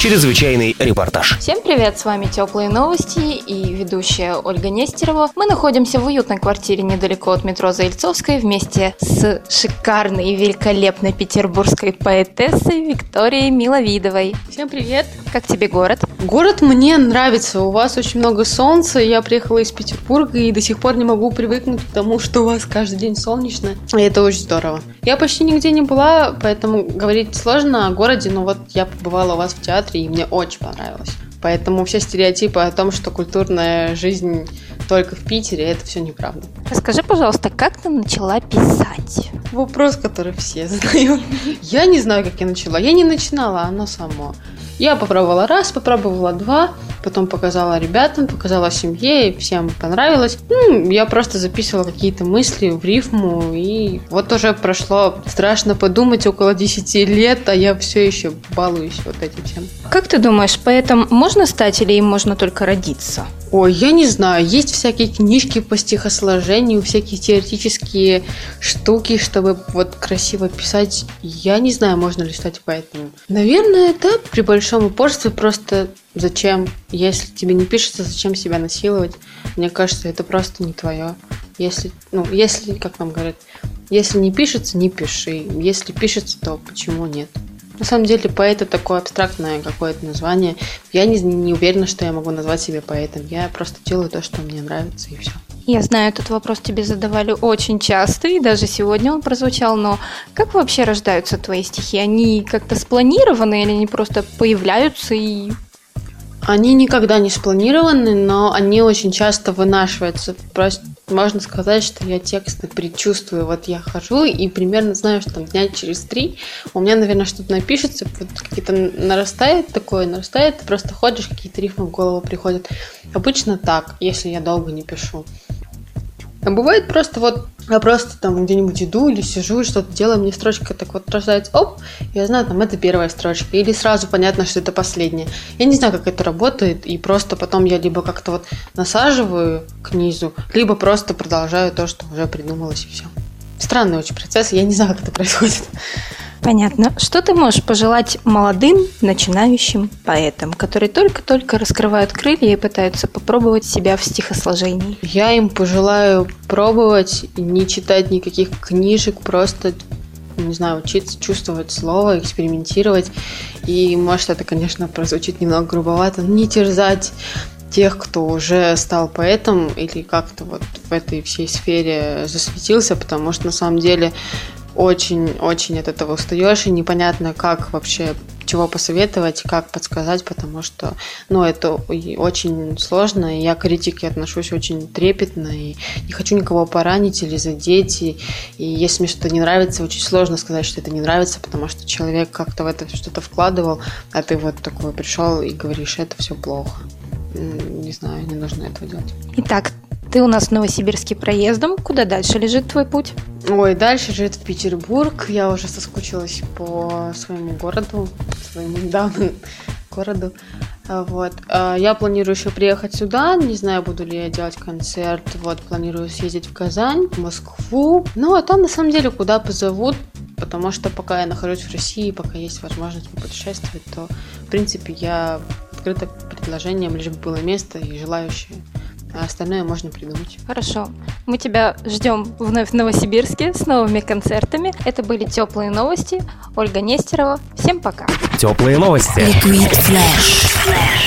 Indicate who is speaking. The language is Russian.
Speaker 1: Чрезвычайный репортаж.
Speaker 2: Всем привет, с вами Теплые новости и ведущая Ольга Нестерова. Мы находимся в уютной квартире недалеко от метро Заильцовской вместе с шикарной и великолепной петербургской поэтессой Викторией Миловидовой.
Speaker 3: Всем привет!
Speaker 2: Как тебе город?
Speaker 3: Город мне нравится, у вас очень много солнца, я приехала из Петербурга и до сих пор не могу привыкнуть к тому, что у вас каждый день солнечно, и это очень здорово. Я почти нигде не была, поэтому говорить сложно о городе, но вот я побывала у вас в театре, и мне очень понравилось. Поэтому все стереотипы о том, что культурная жизнь только в Питере, это все неправда.
Speaker 2: Расскажи, пожалуйста, как ты начала писать?
Speaker 3: Вопрос, который все задают. Я не знаю, как я начала. Я не начинала, оно само. Я попробовала раз, попробовала два, потом показала ребятам, показала семье, и всем понравилось. Ну, я просто записывала какие-то мысли в рифму, и вот уже прошло, страшно подумать, около 10 лет, а я все еще балуюсь вот этим всем.
Speaker 2: Как ты думаешь, поэтому можно стать или им можно только родиться?
Speaker 3: Ой, я не знаю, есть всякие книжки по стихосложению, всякие теоретические штуки, чтобы вот красиво писать. Я не знаю, можно ли стать поэтом. Наверное, да, при большом упорстве просто зачем? Если тебе не пишется, зачем себя насиловать? Мне кажется, это просто не твое. Если, ну, если, как нам говорят, если не пишется, не пиши. Если пишется, то почему нет? На самом деле поэт это такое абстрактное какое-то название. Я не, не уверена, что я могу назвать себя поэтом. Я просто делаю то, что мне нравится, и все.
Speaker 2: Я знаю, этот вопрос тебе задавали очень часто, и даже сегодня он прозвучал, но как вообще рождаются твои стихи? Они как-то спланированы или они просто появляются и
Speaker 3: Они никогда не спланированы, но они очень часто вынашиваются. Просто можно сказать, что я тексты предчувствую. Вот я хожу и примерно знаю, что там дня через три у меня, наверное, что-то напишется, вот какие-то нарастает такое, нарастает, ты просто ходишь, какие-то рифмы в голову приходят. Обычно так, если я долго не пишу. А бывает просто вот я просто там где-нибудь иду или сижу и что-то делаю, мне строчка так вот рождается, оп, я знаю, там это первая строчка, или сразу понятно, что это последняя. Я не знаю, как это работает, и просто потом я либо как-то вот насаживаю к низу, либо просто продолжаю то, что уже придумалось, и все. Странный очень процесс, я не знаю, как это происходит.
Speaker 2: Понятно. Что ты можешь пожелать молодым, начинающим поэтам, которые только-только раскрывают крылья и пытаются попробовать себя в стихосложении?
Speaker 3: Я им пожелаю пробовать, не читать никаких книжек, просто не знаю, учиться чувствовать слово, экспериментировать. И может это, конечно, прозвучит немного грубовато, не терзать тех, кто уже стал поэтом или как-то вот в этой всей сфере засветился, потому что на самом деле очень-очень от этого устаешь, и непонятно, как вообще чего посоветовать, как подсказать, потому что, ну, это очень сложно, и я к критике отношусь очень трепетно, и не хочу никого поранить или задеть, и, и если мне что-то не нравится, очень сложно сказать, что это не нравится, потому что человек как-то в это что-то вкладывал, а ты вот такой пришел и говоришь, это все плохо. Не знаю, не нужно этого делать.
Speaker 2: Итак, ты у нас в Новосибирске проездом. Куда дальше лежит твой путь?
Speaker 3: Ой, дальше лежит в Петербург. Я уже соскучилась по своему городу, своему недавнему городу. А, Вот. А, Я планирую еще приехать сюда. Не знаю, буду ли я делать концерт. Вот, планирую съездить в Казань, в Москву. Ну, а там, на самом деле, куда позовут. Потому что пока я нахожусь в России, пока есть возможность путешествовать, то, в принципе, я открыта к предложениям, лишь бы было место и желающие а остальное можно придумать.
Speaker 2: Хорошо. Мы тебя ждем вновь в Новосибирске с новыми концертами. Это были теплые новости. Ольга Нестерова. Всем пока.
Speaker 1: Теплые новости.
Speaker 4: Liquid Flash.